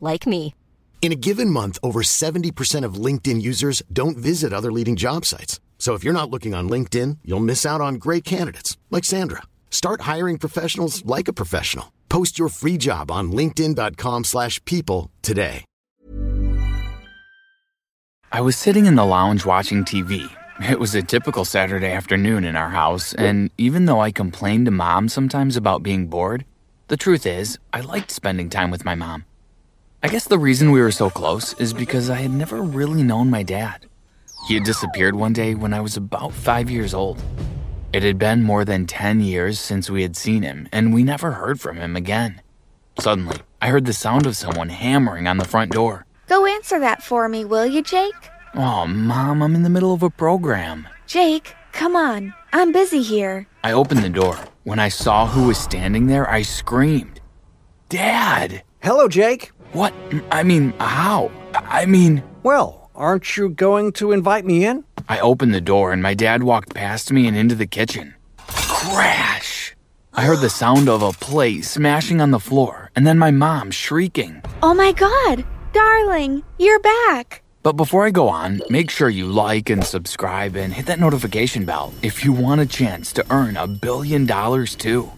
like me. In a given month, over 70% of LinkedIn users don't visit other leading job sites. So if you're not looking on LinkedIn, you'll miss out on great candidates like Sandra. Start hiring professionals like a professional. Post your free job on linkedin.com/people slash people today. I was sitting in the lounge watching TV. It was a typical Saturday afternoon in our house, and even though I complained to mom sometimes about being bored, the truth is, I liked spending time with my mom. I guess the reason we were so close is because I had never really known my dad. He had disappeared one day when I was about five years old. It had been more than 10 years since we had seen him, and we never heard from him again. Suddenly, I heard the sound of someone hammering on the front door. Go answer that for me, will you, Jake? Oh, Mom, I'm in the middle of a program. Jake, come on. I'm busy here. I opened the door. When I saw who was standing there, I screamed, Dad! Hello, Jake. What? I mean, how? I mean, Well, aren't you going to invite me in? I opened the door and my dad walked past me and into the kitchen. Crash! I heard the sound of a plate smashing on the floor and then my mom shrieking. Oh my god! Darling, you're back! But before I go on, make sure you like and subscribe and hit that notification bell if you want a chance to earn a billion dollars too.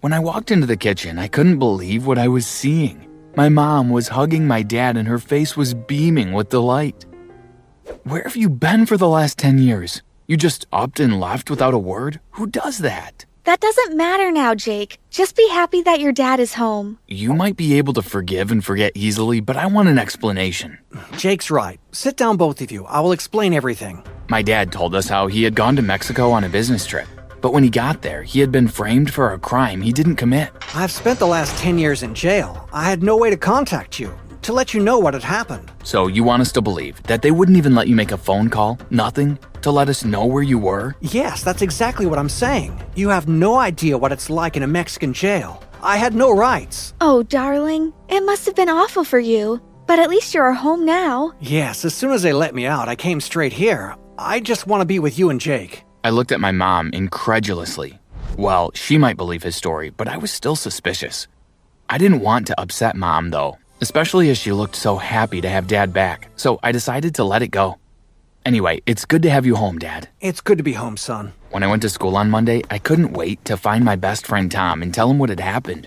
When I walked into the kitchen, I couldn't believe what I was seeing. My mom was hugging my dad and her face was beaming with delight. Where have you been for the last 10 years? You just upped and left without a word? Who does that? That doesn't matter now, Jake. Just be happy that your dad is home. You might be able to forgive and forget easily, but I want an explanation. Jake's right. Sit down, both of you. I will explain everything. My dad told us how he had gone to Mexico on a business trip, but when he got there, he had been framed for a crime he didn't commit. I've spent the last 10 years in jail. I had no way to contact you, to let you know what had happened. So you want us to believe that they wouldn't even let you make a phone call? Nothing? To let us know where you were? Yes, that's exactly what I'm saying. You have no idea what it's like in a Mexican jail. I had no rights. Oh, darling, it must have been awful for you. But at least you're home now. Yes, as soon as they let me out, I came straight here. I just want to be with you and Jake. I looked at my mom incredulously. Well, she might believe his story, but I was still suspicious. I didn't want to upset mom, though, especially as she looked so happy to have dad back, so I decided to let it go. Anyway, it's good to have you home, Dad. It's good to be home, son. When I went to school on Monday, I couldn't wait to find my best friend Tom and tell him what had happened.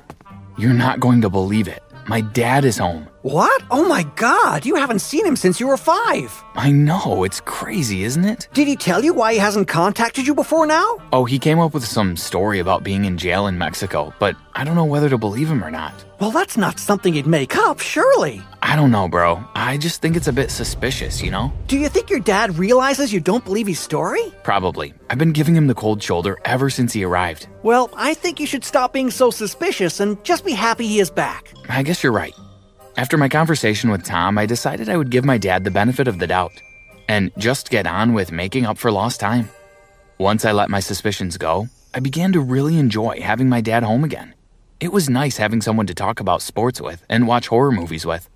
You're not going to believe it. My dad is home. What? Oh my god, you haven't seen him since you were five. I know, it's crazy, isn't it? Did he tell you why he hasn't contacted you before now? Oh, he came up with some story about being in jail in Mexico, but I don't know whether to believe him or not. Well, that's not something he'd make up, surely. I don't know, bro. I just think it's a bit suspicious, you know? Do you think your dad realizes you don't believe his story? Probably. I've been giving him the cold shoulder ever since he arrived. Well, I think you should stop being so suspicious and just be happy he is back. I guess you're right. After my conversation with Tom, I decided I would give my dad the benefit of the doubt and just get on with making up for lost time. Once I let my suspicions go, I began to really enjoy having my dad home again. It was nice having someone to talk about sports with and watch horror movies with.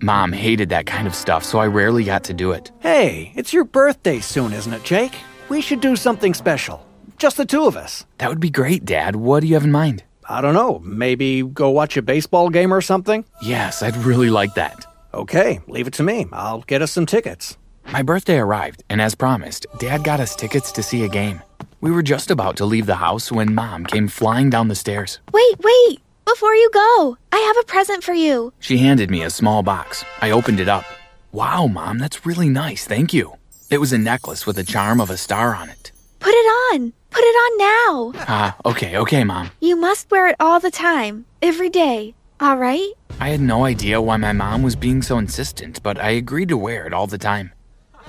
Mom hated that kind of stuff, so I rarely got to do it. Hey, it's your birthday soon, isn't it, Jake? We should do something special. Just the two of us. That would be great, Dad. What do you have in mind? I don't know, maybe go watch a baseball game or something? Yes, I'd really like that. Okay, leave it to me. I'll get us some tickets. My birthday arrived, and as promised, Dad got us tickets to see a game. We were just about to leave the house when Mom came flying down the stairs. Wait, wait! Before you go, I have a present for you. She handed me a small box. I opened it up. Wow, Mom, that's really nice. Thank you. It was a necklace with a charm of a star on it. Put it on. Put it on now. Ah, okay, okay, Mom. You must wear it all the time, every day. All right? I had no idea why my mom was being so insistent, but I agreed to wear it all the time.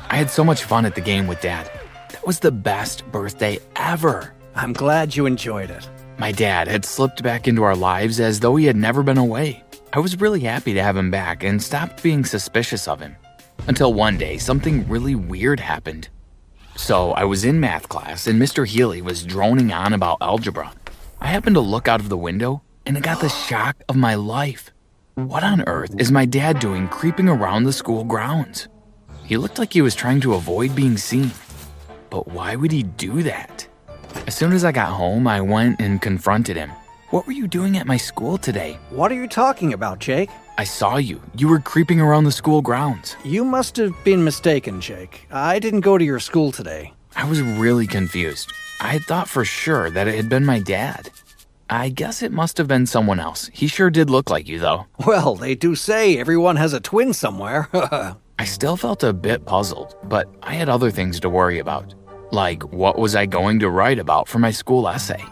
I had so much fun at the game with Dad. That was the best birthday ever. I'm glad you enjoyed it. My dad had slipped back into our lives as though he had never been away. I was really happy to have him back and stopped being suspicious of him. Until one day, something really weird happened. So, I was in math class and Mr. Healy was droning on about algebra. I happened to look out of the window and I got the shock of my life. What on earth is my dad doing creeping around the school grounds? He looked like he was trying to avoid being seen. But why would he do that? As soon as I got home, I went and confronted him. What were you doing at my school today? What are you talking about, Jake? I saw you. You were creeping around the school grounds. You must have been mistaken, Jake. I didn't go to your school today. I was really confused. I had thought for sure that it had been my dad. I guess it must have been someone else. He sure did look like you, though. Well, they do say everyone has a twin somewhere. I still felt a bit puzzled, but I had other things to worry about. Like, what was I going to write about for my school essay?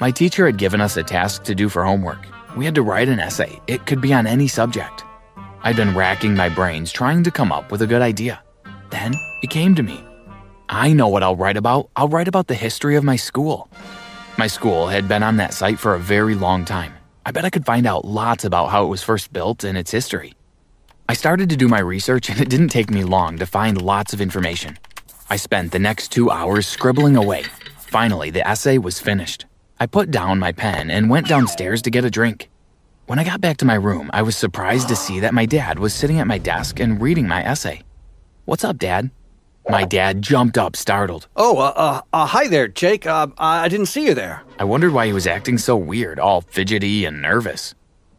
My teacher had given us a task to do for homework. We had to write an essay. It could be on any subject. I'd been racking my brains trying to come up with a good idea. Then it came to me. I know what I'll write about. I'll write about the history of my school. My school had been on that site for a very long time. I bet I could find out lots about how it was first built and its history. I started to do my research, and it didn't take me long to find lots of information. I spent the next two hours scribbling away. Finally, the essay was finished. I put down my pen and went downstairs to get a drink. When I got back to my room, I was surprised to see that my dad was sitting at my desk and reading my essay. What's up, Dad? My dad jumped up, startled. oh, uh, uh, uh, hi there, Jake. Uh, I didn't see you there. I wondered why he was acting so weird, all fidgety and nervous.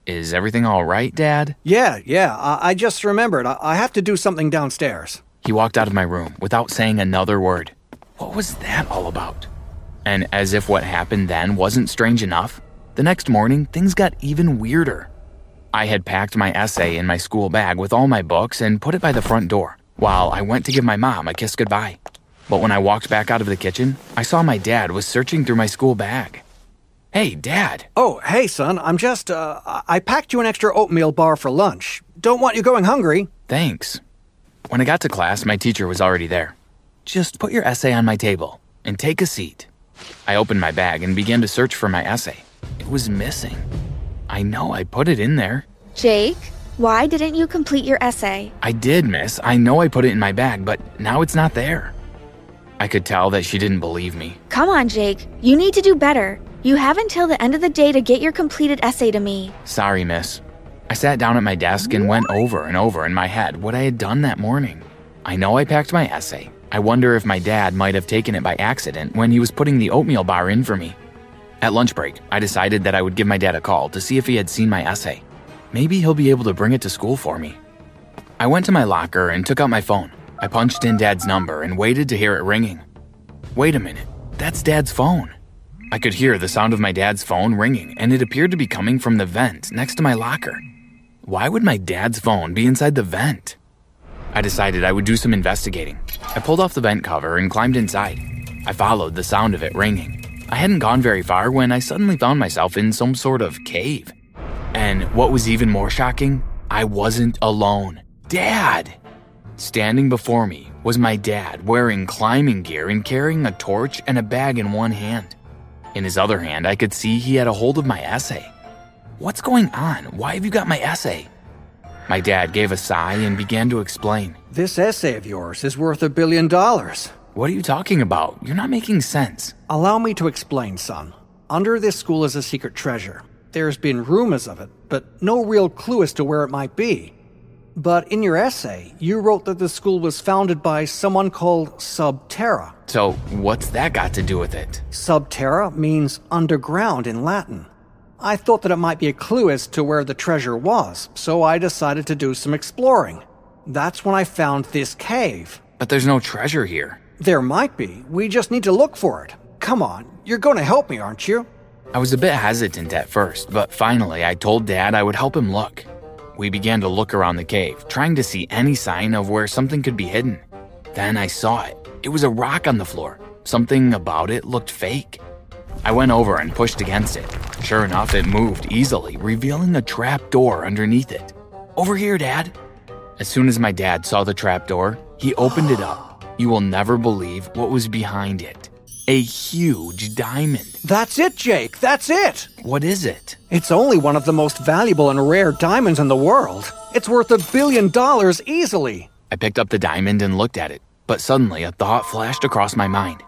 Is everything all right, Dad? Yeah, yeah, I, I just remembered. I, I have to do something downstairs. He walked out of my room without saying another word. What was that all about? And as if what happened then wasn't strange enough, the next morning things got even weirder. I had packed my essay in my school bag with all my books and put it by the front door while I went to give my mom a kiss goodbye. But when I walked back out of the kitchen, I saw my dad was searching through my school bag. Hey, Dad. Oh, hey, son, I'm just, uh, I I packed you an extra oatmeal bar for lunch. Don't want you going hungry. Thanks. When I got to class, my teacher was already there. Just put your essay on my table and take a seat. I opened my bag and began to search for my essay. It was missing. I know I put it in there. Jake, why didn't you complete your essay? I did, miss. I know I put it in my bag, but now it's not there. I could tell that she didn't believe me. Come on, Jake. You need to do better. You have until the end of the day to get your completed essay to me. Sorry, miss. I sat down at my desk and went over and over in my head what I had done that morning. I know I packed my essay. I wonder if my dad might have taken it by accident when he was putting the oatmeal bar in for me. At lunch break, I decided that I would give my dad a call to see if he had seen my essay. Maybe he'll be able to bring it to school for me. I went to my locker and took out my phone. I punched in dad's number and waited to hear it ringing. Wait a minute, that's dad's phone. I could hear the sound of my dad's phone ringing, and it appeared to be coming from the vent next to my locker. Why would my dad's phone be inside the vent? I decided I would do some investigating. I pulled off the vent cover and climbed inside. I followed the sound of it ringing. I hadn't gone very far when I suddenly found myself in some sort of cave. And what was even more shocking, I wasn't alone. Dad! Standing before me was my dad wearing climbing gear and carrying a torch and a bag in one hand. In his other hand, I could see he had a hold of my essay. What's going on? Why have you got my essay? My dad gave a sigh and began to explain. This essay of yours is worth a billion dollars. What are you talking about? You're not making sense. Allow me to explain, son. Under this school is a secret treasure. There's been rumors of it, but no real clue as to where it might be. But in your essay, you wrote that the school was founded by someone called Subterra. So, what's that got to do with it? Subterra means underground in Latin. I thought that it might be a clue as to where the treasure was, so I decided to do some exploring. That's when I found this cave. But there's no treasure here. There might be. We just need to look for it. Come on, you're going to help me, aren't you? I was a bit hesitant at first, but finally I told Dad I would help him look. We began to look around the cave, trying to see any sign of where something could be hidden. Then I saw it. It was a rock on the floor. Something about it looked fake. I went over and pushed against it. Sure enough, it moved easily, revealing a trap door underneath it. Over here, Dad. As soon as my dad saw the trap door, he opened it up. You will never believe what was behind it a huge diamond. That's it, Jake. That's it. What is it? It's only one of the most valuable and rare diamonds in the world. It's worth a billion dollars easily. I picked up the diamond and looked at it, but suddenly a thought flashed across my mind.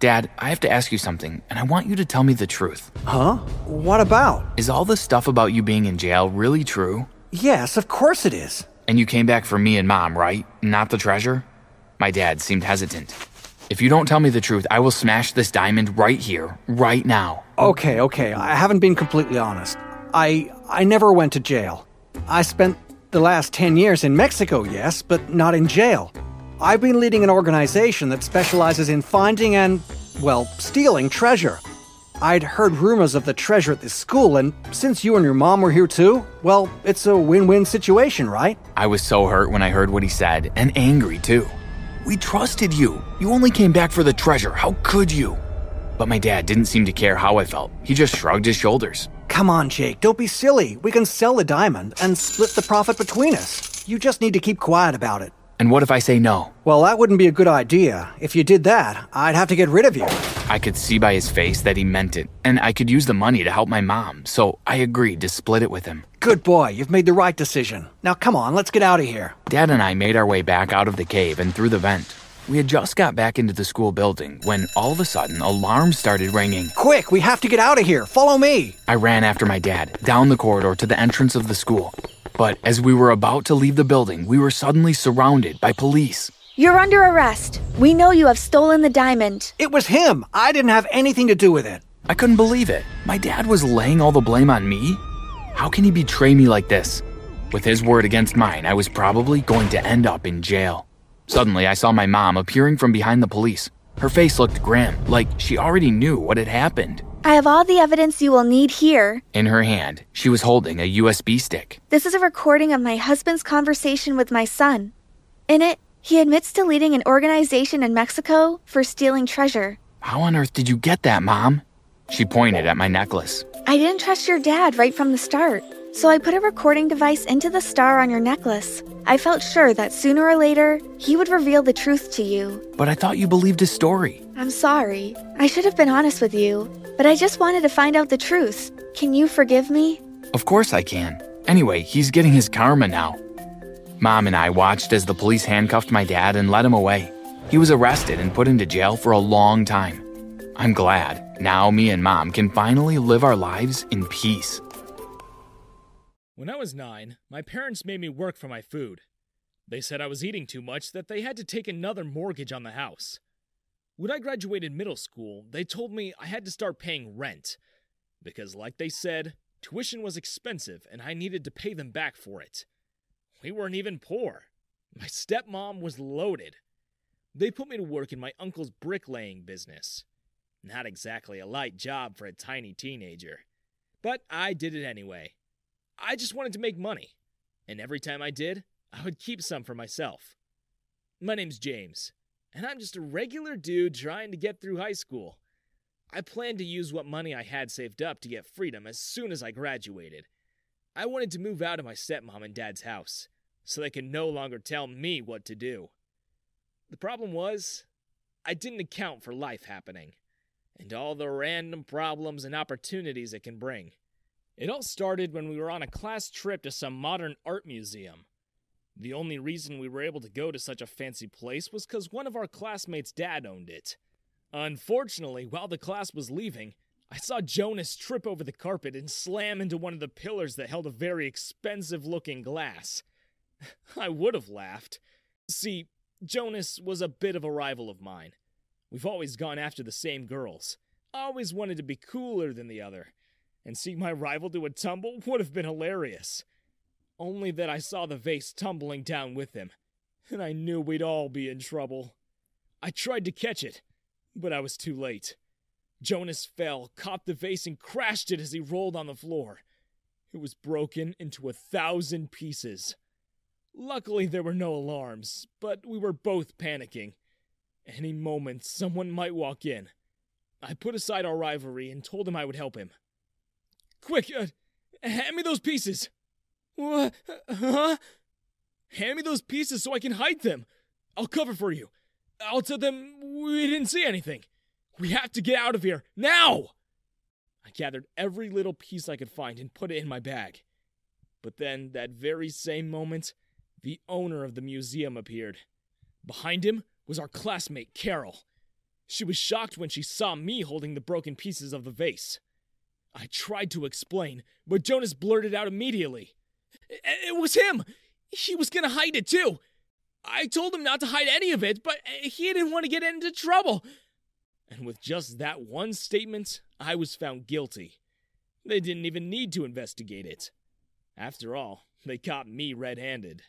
Dad, I have to ask you something, and I want you to tell me the truth. Huh? What about? Is all the stuff about you being in jail really true? Yes, of course it is. And you came back for me and mom, right? Not the treasure? My dad seemed hesitant. If you don't tell me the truth, I will smash this diamond right here, right now. Okay, okay. I haven't been completely honest. I I never went to jail. I spent the last 10 years in Mexico, yes, but not in jail. I've been leading an organization that specializes in finding and, well, stealing treasure. I'd heard rumors of the treasure at this school, and since you and your mom were here too, well, it's a win win situation, right? I was so hurt when I heard what he said, and angry too. We trusted you. You only came back for the treasure. How could you? But my dad didn't seem to care how I felt. He just shrugged his shoulders. Come on, Jake, don't be silly. We can sell the diamond and split the profit between us. You just need to keep quiet about it. And what if I say no? Well, that wouldn't be a good idea. If you did that, I'd have to get rid of you. I could see by his face that he meant it, and I could use the money to help my mom, so I agreed to split it with him. Good boy, you've made the right decision. Now come on, let's get out of here. Dad and I made our way back out of the cave and through the vent. We had just got back into the school building when all of a sudden alarms started ringing. Quick, we have to get out of here. Follow me. I ran after my dad down the corridor to the entrance of the school. But as we were about to leave the building, we were suddenly surrounded by police. You're under arrest. We know you have stolen the diamond. It was him. I didn't have anything to do with it. I couldn't believe it. My dad was laying all the blame on me? How can he betray me like this? With his word against mine, I was probably going to end up in jail. Suddenly, I saw my mom appearing from behind the police. Her face looked grim, like she already knew what had happened. I have all the evidence you will need here. In her hand, she was holding a USB stick. This is a recording of my husband's conversation with my son. In it, he admits to leading an organization in Mexico for stealing treasure. How on earth did you get that, Mom? She pointed at my necklace. I didn't trust your dad right from the start, so I put a recording device into the star on your necklace. I felt sure that sooner or later, he would reveal the truth to you. But I thought you believed his story. I'm sorry. I should have been honest with you, but I just wanted to find out the truth. Can you forgive me? Of course I can. Anyway, he's getting his karma now. Mom and I watched as the police handcuffed my dad and led him away. He was arrested and put into jail for a long time. I'm glad. Now me and mom can finally live our lives in peace. When I was nine, my parents made me work for my food. They said I was eating too much that they had to take another mortgage on the house. When I graduated middle school, they told me I had to start paying rent. Because, like they said, tuition was expensive and I needed to pay them back for it. We weren't even poor. My stepmom was loaded. They put me to work in my uncle's bricklaying business. Not exactly a light job for a tiny teenager. But I did it anyway. I just wanted to make money. And every time I did, I would keep some for myself. My name's James, and I'm just a regular dude trying to get through high school. I planned to use what money I had saved up to get freedom as soon as I graduated. I wanted to move out of my stepmom and dad's house so they could no longer tell me what to do. The problem was, I didn't account for life happening and all the random problems and opportunities it can bring. It all started when we were on a class trip to some modern art museum. The only reason we were able to go to such a fancy place was because one of our classmates' dad owned it. Unfortunately, while the class was leaving, I saw Jonas trip over the carpet and slam into one of the pillars that held a very expensive looking glass. I would have laughed. See, Jonas was a bit of a rival of mine. We've always gone after the same girls. I Always wanted to be cooler than the other. And seeing my rival do a tumble would have been hilarious. Only that I saw the vase tumbling down with him, and I knew we'd all be in trouble. I tried to catch it, but I was too late. Jonas fell, caught the vase, and crashed it as he rolled on the floor. It was broken into a thousand pieces. Luckily, there were no alarms, but we were both panicking. Any moment, someone might walk in. I put aside our rivalry and told him I would help him. Quick, uh, hand me those pieces. What? Huh? Hand me those pieces so I can hide them. I'll cover for you. I'll tell them we didn't see anything. We have to get out of here now. I gathered every little piece I could find and put it in my bag. But then, that very same moment, the owner of the museum appeared. Behind him was our classmate, Carol. She was shocked when she saw me holding the broken pieces of the vase. I tried to explain, but Jonas blurted out immediately. It was him! He was gonna hide it too! I told him not to hide any of it, but eh, he didn't want to get into trouble. And with just that one statement, I was found guilty. They didn't even need to investigate it. After all, they caught me red handed.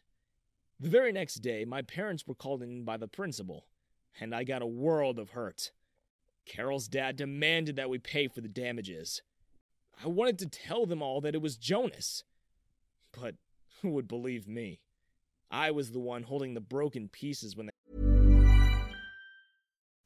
The very next day, my parents were called in by the principal, and I got a world of hurt. Carol's dad demanded that we pay for the damages. I wanted to tell them all that it was Jonas. But who would believe me? I was the one holding the broken pieces when they.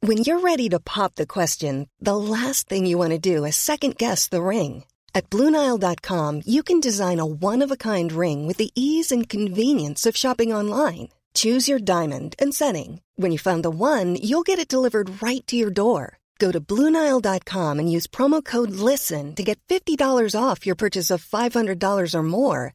When you're ready to pop the question, the last thing you want to do is second guess the ring. At Bluenile.com, you can design a one of a kind ring with the ease and convenience of shopping online. Choose your diamond and setting. When you find the one, you'll get it delivered right to your door. Go to Bluenile.com and use promo code LISTEN to get $50 off your purchase of $500 or more.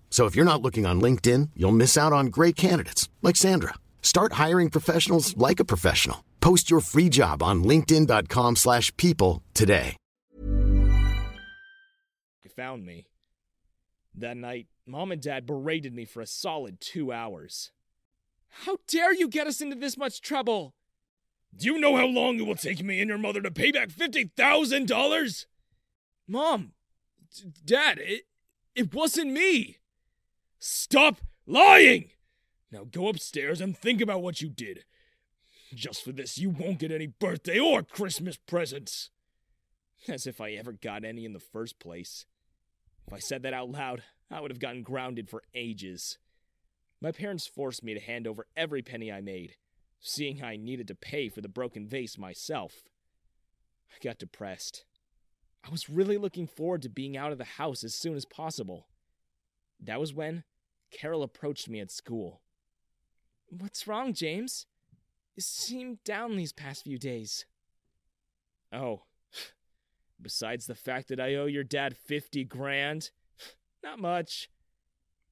So if you're not looking on LinkedIn, you'll miss out on great candidates like Sandra. Start hiring professionals like a professional. Post your free job on linkedin.com/people today. They found me. That night, mom and dad berated me for a solid two hours. How dare you get us into this much trouble? Do you know how long it will take me and your mother to pay back $50,000? Mom, d- dad, it, it wasn't me. Stop lying! Now go upstairs and think about what you did. Just for this, you won't get any birthday or Christmas presents. As if I ever got any in the first place. If I said that out loud, I would have gotten grounded for ages. My parents forced me to hand over every penny I made, seeing I needed to pay for the broken vase myself. I got depressed. I was really looking forward to being out of the house as soon as possible. That was when Carol approached me at school. What's wrong, James? You seem down these past few days. Oh, besides the fact that I owe your dad 50 grand, not much.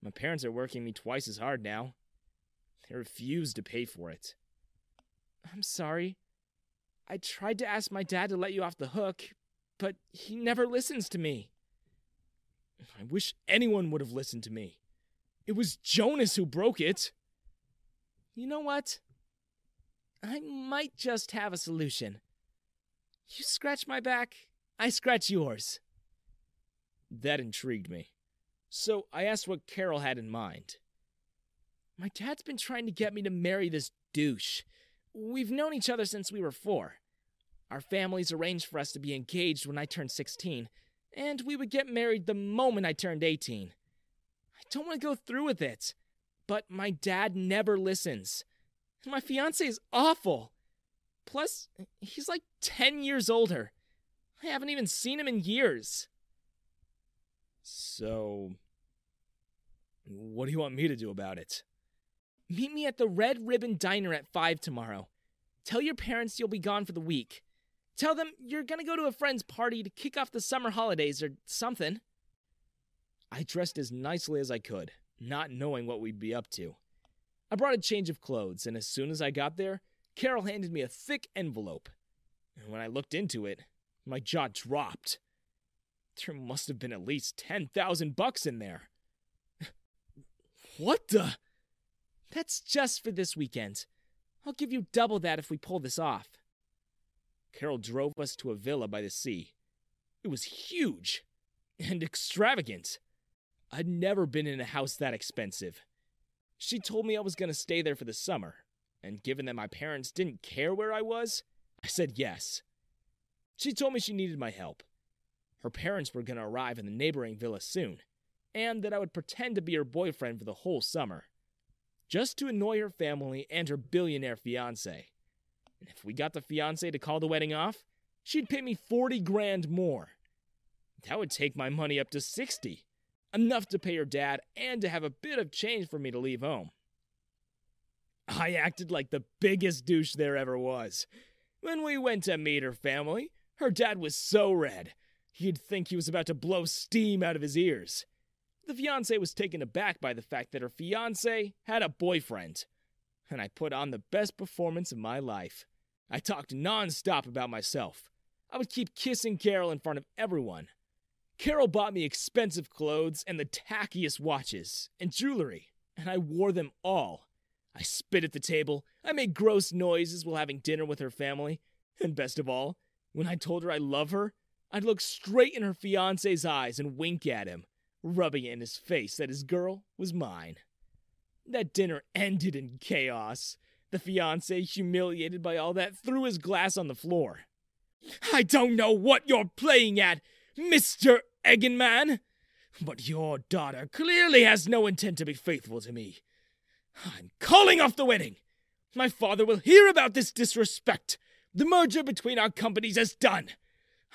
My parents are working me twice as hard now. They refuse to pay for it. I'm sorry. I tried to ask my dad to let you off the hook, but he never listens to me. I wish anyone would have listened to me. It was Jonas who broke it. You know what? I might just have a solution. You scratch my back, I scratch yours. That intrigued me. So I asked what Carol had in mind. My dad's been trying to get me to marry this douche. We've known each other since we were four. Our families arranged for us to be engaged when I turned 16, and we would get married the moment I turned 18. I don't want to go through with it, but my dad never listens. And My fiance is awful. Plus, he's like 10 years older. I haven't even seen him in years. So, what do you want me to do about it? Meet me at the Red Ribbon Diner at 5 tomorrow. Tell your parents you'll be gone for the week. Tell them you're gonna go to a friend's party to kick off the summer holidays or something. I dressed as nicely as I could, not knowing what we'd be up to. I brought a change of clothes, and as soon as I got there, Carol handed me a thick envelope. And when I looked into it, my jaw dropped. There must have been at least 10,000 bucks in there. what the? That's just for this weekend. I'll give you double that if we pull this off. Carol drove us to a villa by the sea. It was huge and extravagant. I'd never been in a house that expensive. She told me I was going to stay there for the summer, and given that my parents didn't care where I was, I said yes. She told me she needed my help. Her parents were going to arrive in the neighboring villa soon, and that I would pretend to be her boyfriend for the whole summer, just to annoy her family and her billionaire fiance. And if we got the fiance to call the wedding off, she'd pay me 40 grand more. That would take my money up to 60, enough to pay her dad and to have a bit of change for me to leave home. I acted like the biggest douche there ever was. When we went to meet her family, her dad was so red, you'd think he was about to blow steam out of his ears. The fiance was taken aback by the fact that her fiance had a boyfriend. And I put on the best performance of my life. I talked nonstop about myself. I would keep kissing Carol in front of everyone. Carol bought me expensive clothes and the tackiest watches and jewelry, and I wore them all. I spit at the table, I made gross noises while having dinner with her family, and best of all, when I told her I love her, I'd look straight in her fiance's eyes and wink at him, rubbing it in his face that his girl was mine. That dinner ended in chaos. The fiance, humiliated by all that, threw his glass on the floor. I don't know what you're playing at, Mr. Eggenman, but your daughter clearly has no intent to be faithful to me. I'm calling off the wedding. My father will hear about this disrespect. The merger between our companies is done.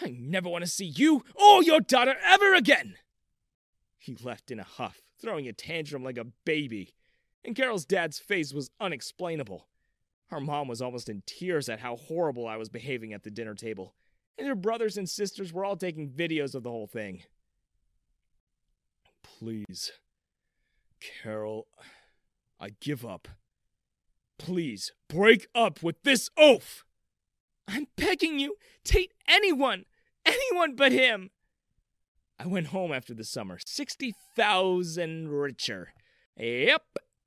I never want to see you or your daughter ever again. He left in a huff, throwing a tantrum like a baby, and Carol's dad's face was unexplainable. Her mom was almost in tears at how horrible I was behaving at the dinner table, and her brothers and sisters were all taking videos of the whole thing. Please, Carol, I give up. Please, break up with this oaf! I'm begging you, Tate anyone, anyone but him. I went home after the summer, 60,000 richer. Yep,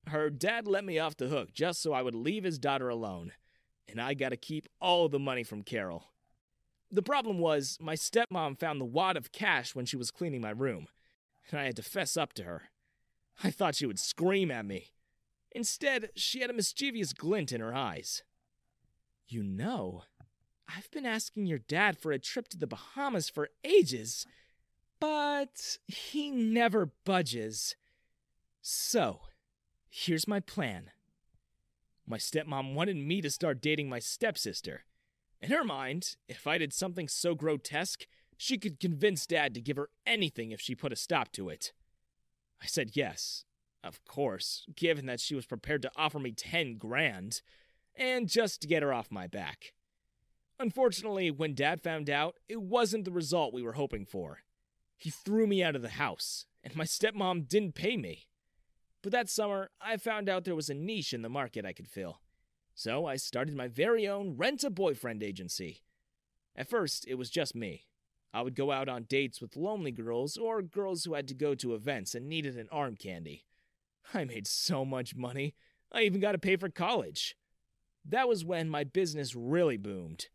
her dad let me off the hook just so I would leave his daughter alone. And I got to keep all the money from Carol. The problem was, my stepmom found the wad of cash when she was cleaning my room, and I had to fess up to her. I thought she would scream at me. Instead, she had a mischievous glint in her eyes. You know, I've been asking your dad for a trip to the Bahamas for ages, but he never budges. So, here's my plan. My stepmom wanted me to start dating my stepsister. In her mind, if I did something so grotesque, she could convince Dad to give her anything if she put a stop to it. I said yes, of course, given that she was prepared to offer me 10 grand, and just to get her off my back. Unfortunately, when Dad found out, it wasn't the result we were hoping for. He threw me out of the house, and my stepmom didn't pay me. But that summer, I found out there was a niche in the market I could fill. So I started my very own rent a boyfriend agency. At first, it was just me. I would go out on dates with lonely girls or girls who had to go to events and needed an arm candy. I made so much money, I even got to pay for college. That was when my business really boomed.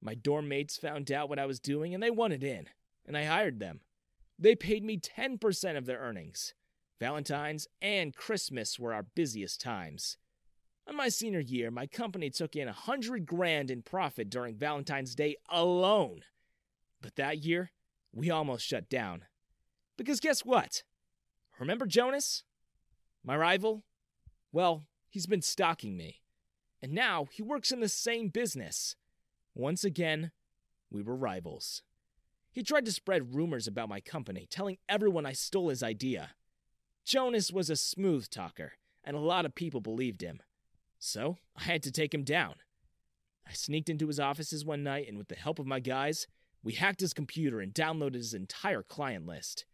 My dorm mates found out what I was doing and they wanted in, and I hired them. They paid me 10% of their earnings. Valentine's and Christmas were our busiest times. On my senior year, my company took in a hundred grand in profit during Valentine's Day alone. But that year, we almost shut down. Because guess what? Remember Jonas? My rival? Well, he's been stalking me. And now he works in the same business. Once again, we were rivals. He tried to spread rumors about my company, telling everyone I stole his idea. Jonas was a smooth talker, and a lot of people believed him. So I had to take him down. I sneaked into his offices one night, and with the help of my guys, we hacked his computer and downloaded his entire client list.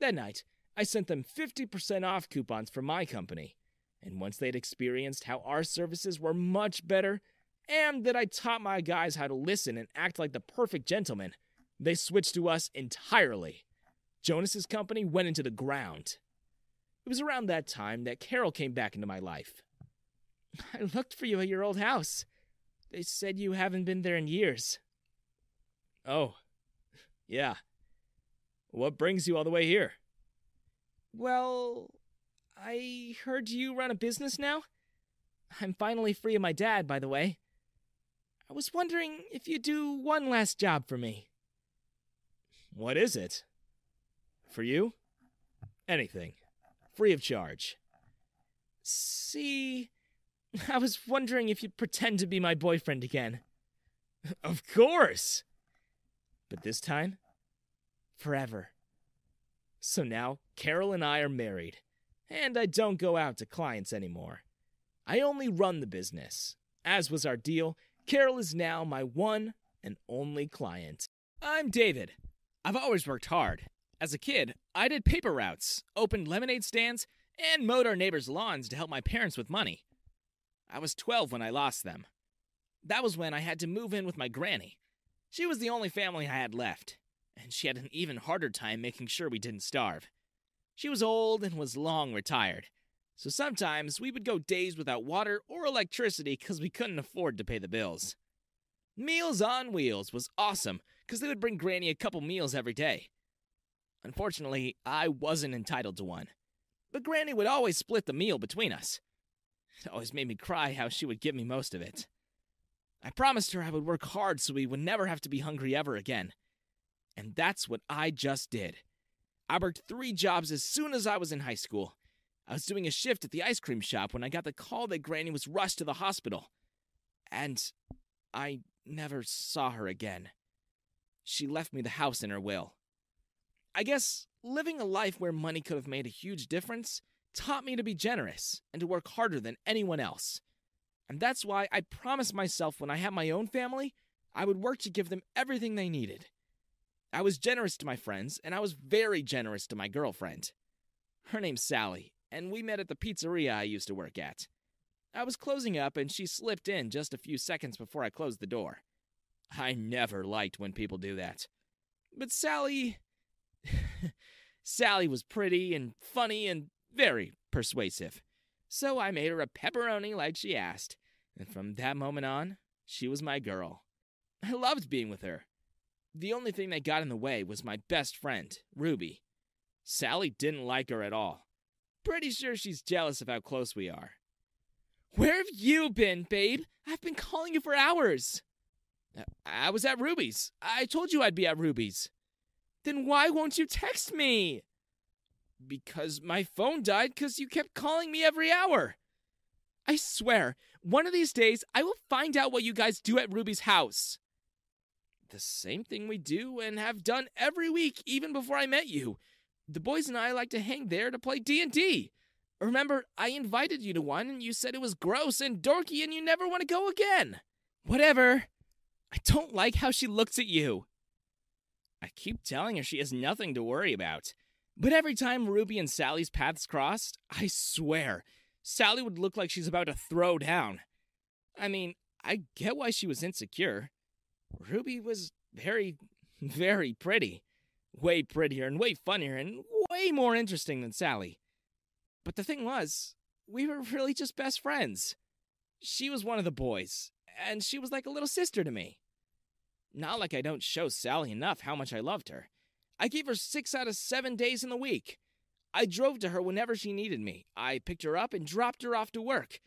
That night, I sent them 50% off coupons for my company. And once they'd experienced how our services were much better, and that I taught my guys how to listen and act like the perfect gentleman, They switched to us entirely. Jonas's company went into the ground. It was around that time that Carol came back into my life. I looked for you at your old house. They said you haven't been there in years. Oh, yeah. What brings you all the way here? Well, I heard you run a business now. I'm finally free of my dad, by the way. I was wondering if you'd do one last job for me. What is it? For you? Anything. Free of charge. See, I was wondering if you'd pretend to be my boyfriend again. Of course! But this time, forever. So now, Carol and I are married, and I don't go out to clients anymore. I only run the business. As was our deal, Carol is now my one and only client. I'm David. I've always worked hard. As a kid, I did paper routes, opened lemonade stands, and mowed our neighbors' lawns to help my parents with money. I was 12 when I lost them. That was when I had to move in with my granny. She was the only family I had left, and she had an even harder time making sure we didn't starve. She was old and was long retired, so sometimes we would go days without water or electricity because we couldn't afford to pay the bills. Meals on Wheels was awesome because they would bring Granny a couple meals every day. Unfortunately, I wasn't entitled to one, but Granny would always split the meal between us. It always made me cry how she would give me most of it. I promised her I would work hard so we would never have to be hungry ever again. And that's what I just did. I worked three jobs as soon as I was in high school. I was doing a shift at the ice cream shop when I got the call that Granny was rushed to the hospital. And I never saw her again. She left me the house in her will. I guess living a life where money could have made a huge difference taught me to be generous and to work harder than anyone else. And that's why I promised myself when I had my own family, I would work to give them everything they needed. I was generous to my friends, and I was very generous to my girlfriend. Her name's Sally, and we met at the pizzeria I used to work at. I was closing up, and she slipped in just a few seconds before I closed the door. I never liked when people do that. But Sally. Sally was pretty and funny and very persuasive. So I made her a pepperoni like she asked, and from that moment on, she was my girl. I loved being with her. The only thing that got in the way was my best friend, Ruby. Sally didn't like her at all. Pretty sure she's jealous of how close we are. Where have you been, babe? I've been calling you for hours. I was at Ruby's. I told you I'd be at Ruby's. Then why won't you text me? Because my phone died because you kept calling me every hour. I swear, one of these days I will find out what you guys do at Ruby's house. The same thing we do and have done every week even before I met you. The boys and I like to hang there to play D&D. Remember, I invited you to one and you said it was gross and dorky and you never want to go again. Whatever. I don't like how she looks at you. I keep telling her she has nothing to worry about. But every time Ruby and Sally's paths crossed, I swear, Sally would look like she's about to throw down. I mean, I get why she was insecure. Ruby was very, very pretty. Way prettier and way funnier and way more interesting than Sally. But the thing was, we were really just best friends. She was one of the boys, and she was like a little sister to me. Not like I don't show Sally enough how much I loved her. I gave her six out of seven days in the week. I drove to her whenever she needed me. I picked her up and dropped her off to work.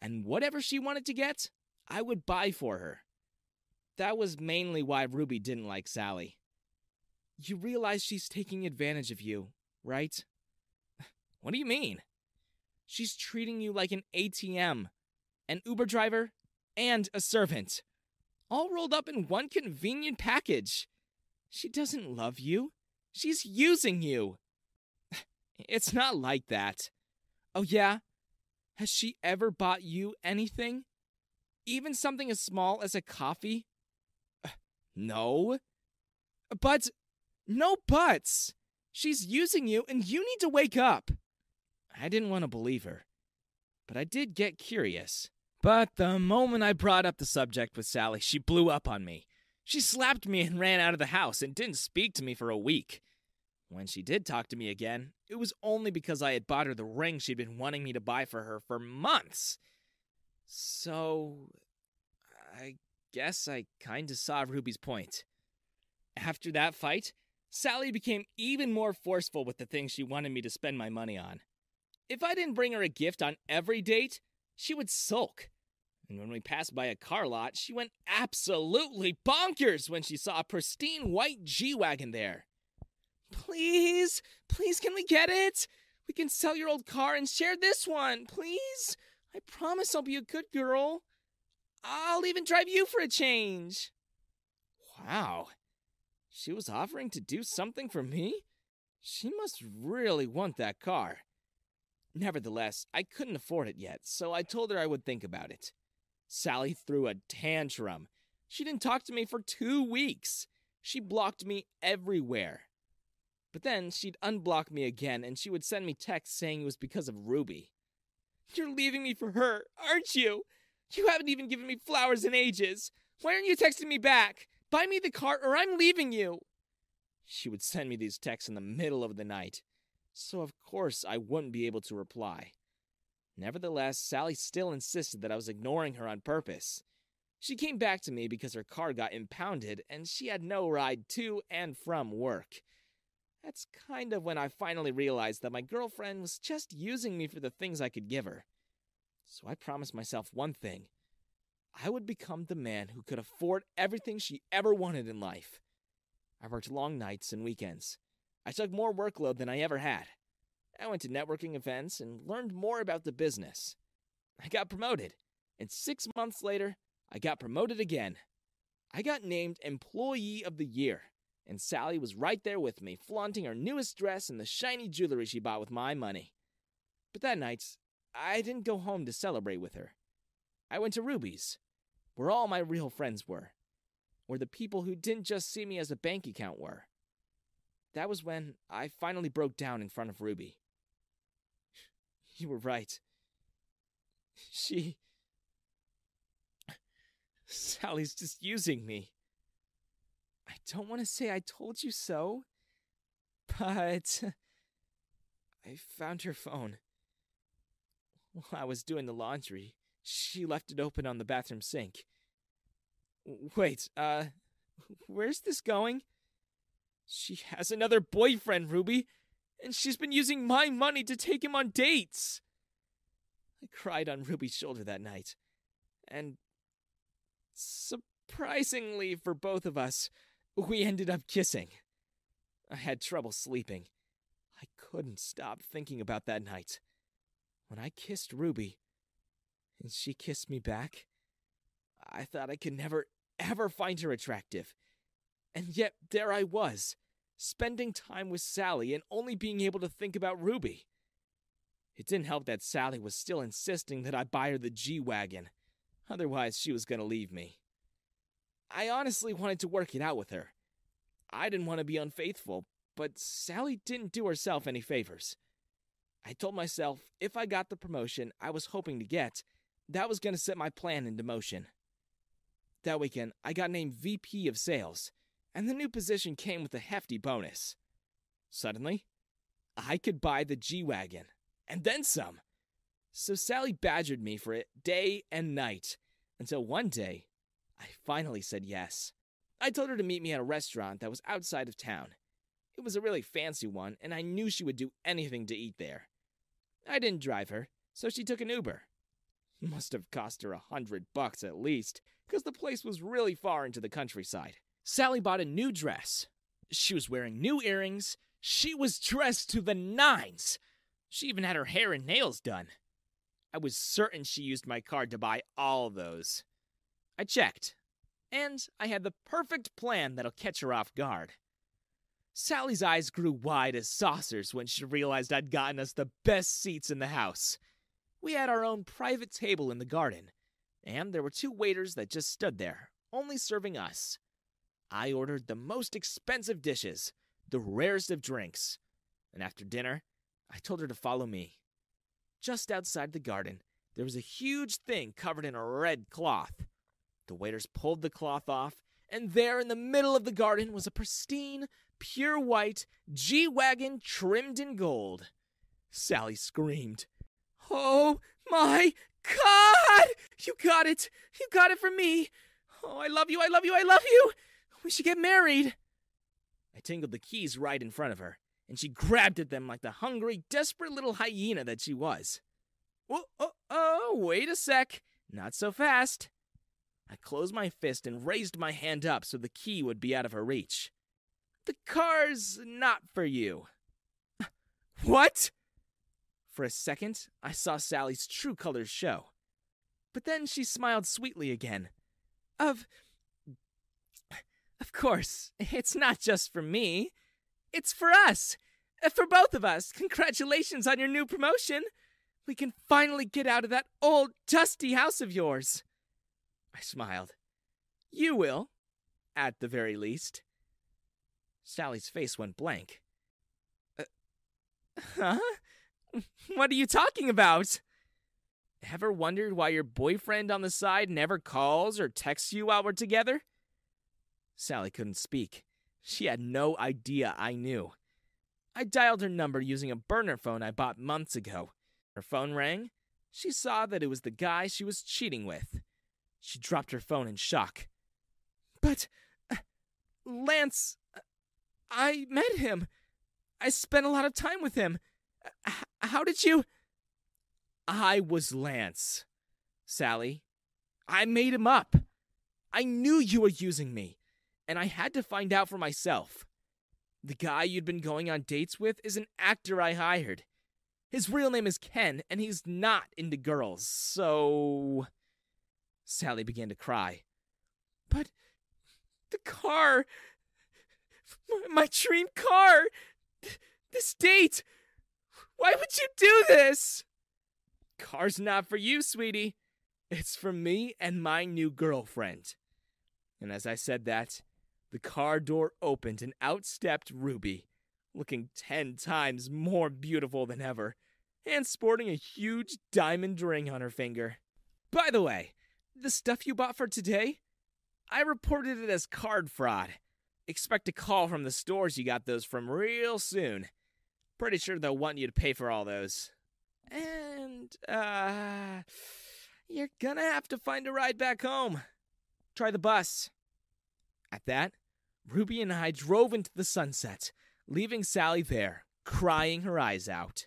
And whatever she wanted to get, I would buy for her. That was mainly why Ruby didn't like Sally. You realize she's taking advantage of you, right? What do you mean? She's treating you like an ATM, an Uber driver, and a servant, all rolled up in one convenient package. She doesn't love you. She's using you. It's not like that. Oh, yeah? Has she ever bought you anything? Even something as small as a coffee? No. But, no buts. She's using you, and you need to wake up. I didn't want to believe her, but I did get curious. But the moment I brought up the subject with Sally, she blew up on me. She slapped me and ran out of the house and didn't speak to me for a week. When she did talk to me again, it was only because I had bought her the ring she'd been wanting me to buy for her for months. So, I guess I kinda saw Ruby's point. After that fight, Sally became even more forceful with the things she wanted me to spend my money on. If I didn't bring her a gift on every date, she would sulk. And when we passed by a car lot, she went absolutely bonkers when she saw a pristine white G Wagon there. Please, please, can we get it? We can sell your old car and share this one, please. I promise I'll be a good girl. I'll even drive you for a change. Wow. She was offering to do something for me? She must really want that car. Nevertheless, I couldn't afford it yet, so I told her I would think about it. Sally threw a tantrum. She didn't talk to me for two weeks. She blocked me everywhere. But then she'd unblock me again and she would send me texts saying it was because of Ruby. You're leaving me for her, aren't you? You haven't even given me flowers in ages. Why aren't you texting me back? Buy me the car or I'm leaving you. She would send me these texts in the middle of the night, so of course I wouldn't be able to reply. Nevertheless, Sally still insisted that I was ignoring her on purpose. She came back to me because her car got impounded and she had no ride to and from work. That's kind of when I finally realized that my girlfriend was just using me for the things I could give her. So I promised myself one thing I would become the man who could afford everything she ever wanted in life. I worked long nights and weekends. I took more workload than I ever had. I went to networking events and learned more about the business. I got promoted, and six months later, I got promoted again. I got named Employee of the Year, and Sally was right there with me, flaunting her newest dress and the shiny jewelry she bought with my money. But that night, I didn't go home to celebrate with her. I went to Ruby's, where all my real friends were, where the people who didn't just see me as a bank account were. That was when I finally broke down in front of Ruby. You were right. She. Sally's just using me. I don't want to say I told you so, but. I found her phone. While I was doing the laundry, she left it open on the bathroom sink. Wait, uh, where's this going? She has another boyfriend, Ruby, and she's been using my money to take him on dates. I cried on Ruby's shoulder that night, and surprisingly for both of us, we ended up kissing. I had trouble sleeping. I couldn't stop thinking about that night. When I kissed Ruby, and she kissed me back, I thought I could never, ever find her attractive. And yet, there I was, spending time with Sally and only being able to think about Ruby. It didn't help that Sally was still insisting that I buy her the G Wagon. Otherwise, she was going to leave me. I honestly wanted to work it out with her. I didn't want to be unfaithful, but Sally didn't do herself any favors. I told myself if I got the promotion I was hoping to get, that was going to set my plan into motion. That weekend, I got named VP of Sales, and the new position came with a hefty bonus. Suddenly, I could buy the G Wagon, and then some. So Sally badgered me for it day and night, until one day, I finally said yes. I told her to meet me at a restaurant that was outside of town. It was a really fancy one, and I knew she would do anything to eat there. I didn't drive her, so she took an Uber. Must have cost her a hundred bucks at least, because the place was really far into the countryside. Sally bought a new dress. She was wearing new earrings. She was dressed to the nines. She even had her hair and nails done. I was certain she used my card to buy all those. I checked, and I had the perfect plan that'll catch her off guard. Sally's eyes grew wide as saucers when she realized I'd gotten us the best seats in the house. We had our own private table in the garden, and there were two waiters that just stood there, only serving us. I ordered the most expensive dishes, the rarest of drinks, and after dinner, I told her to follow me. Just outside the garden, there was a huge thing covered in a red cloth. The waiters pulled the cloth off, and there in the middle of the garden was a pristine, pure white G Wagon trimmed in gold. Sally screamed. Oh my God! You got it! You got it for me! Oh, I love you, I love you, I love you! We should get married! I tingled the keys right in front of her, and she grabbed at them like the hungry, desperate little hyena that she was. Oh, oh, oh, wait a sec. Not so fast. I closed my fist and raised my hand up so the key would be out of her reach. The car's not for you. What? For a second, I saw Sally's true colors show. But then she smiled sweetly again. Of. Of course, it's not just for me. It's for us. For both of us. Congratulations on your new promotion. We can finally get out of that old, dusty house of yours. I smiled. You will, at the very least. Sally's face went blank. Uh, huh? What are you talking about? Ever wondered why your boyfriend on the side never calls or texts you while we're together? Sally couldn't speak. She had no idea I knew. I dialed her number using a burner phone I bought months ago. Her phone rang. She saw that it was the guy she was cheating with. She dropped her phone in shock. But, uh, Lance, uh, I met him. I spent a lot of time with him. How did you? I was Lance. Sally, I made him up. I knew you were using me, and I had to find out for myself. The guy you'd been going on dates with is an actor I hired. His real name is Ken, and he's not into girls, so. Sally began to cry. But the car. My dream car! This date! Why would you do this? Car's not for you, sweetie. It's for me and my new girlfriend. And as I said that, the car door opened and out stepped Ruby looking ten times more beautiful than ever, and sporting a huge diamond ring on her finger. By the way, the stuff you bought for today, I reported it as card fraud. Expect a call from the stores you got those from real soon. Pretty sure they'll want you to pay for all those. And, uh, you're gonna have to find a ride back home. Try the bus. At that, Ruby and I drove into the sunset, leaving Sally there, crying her eyes out.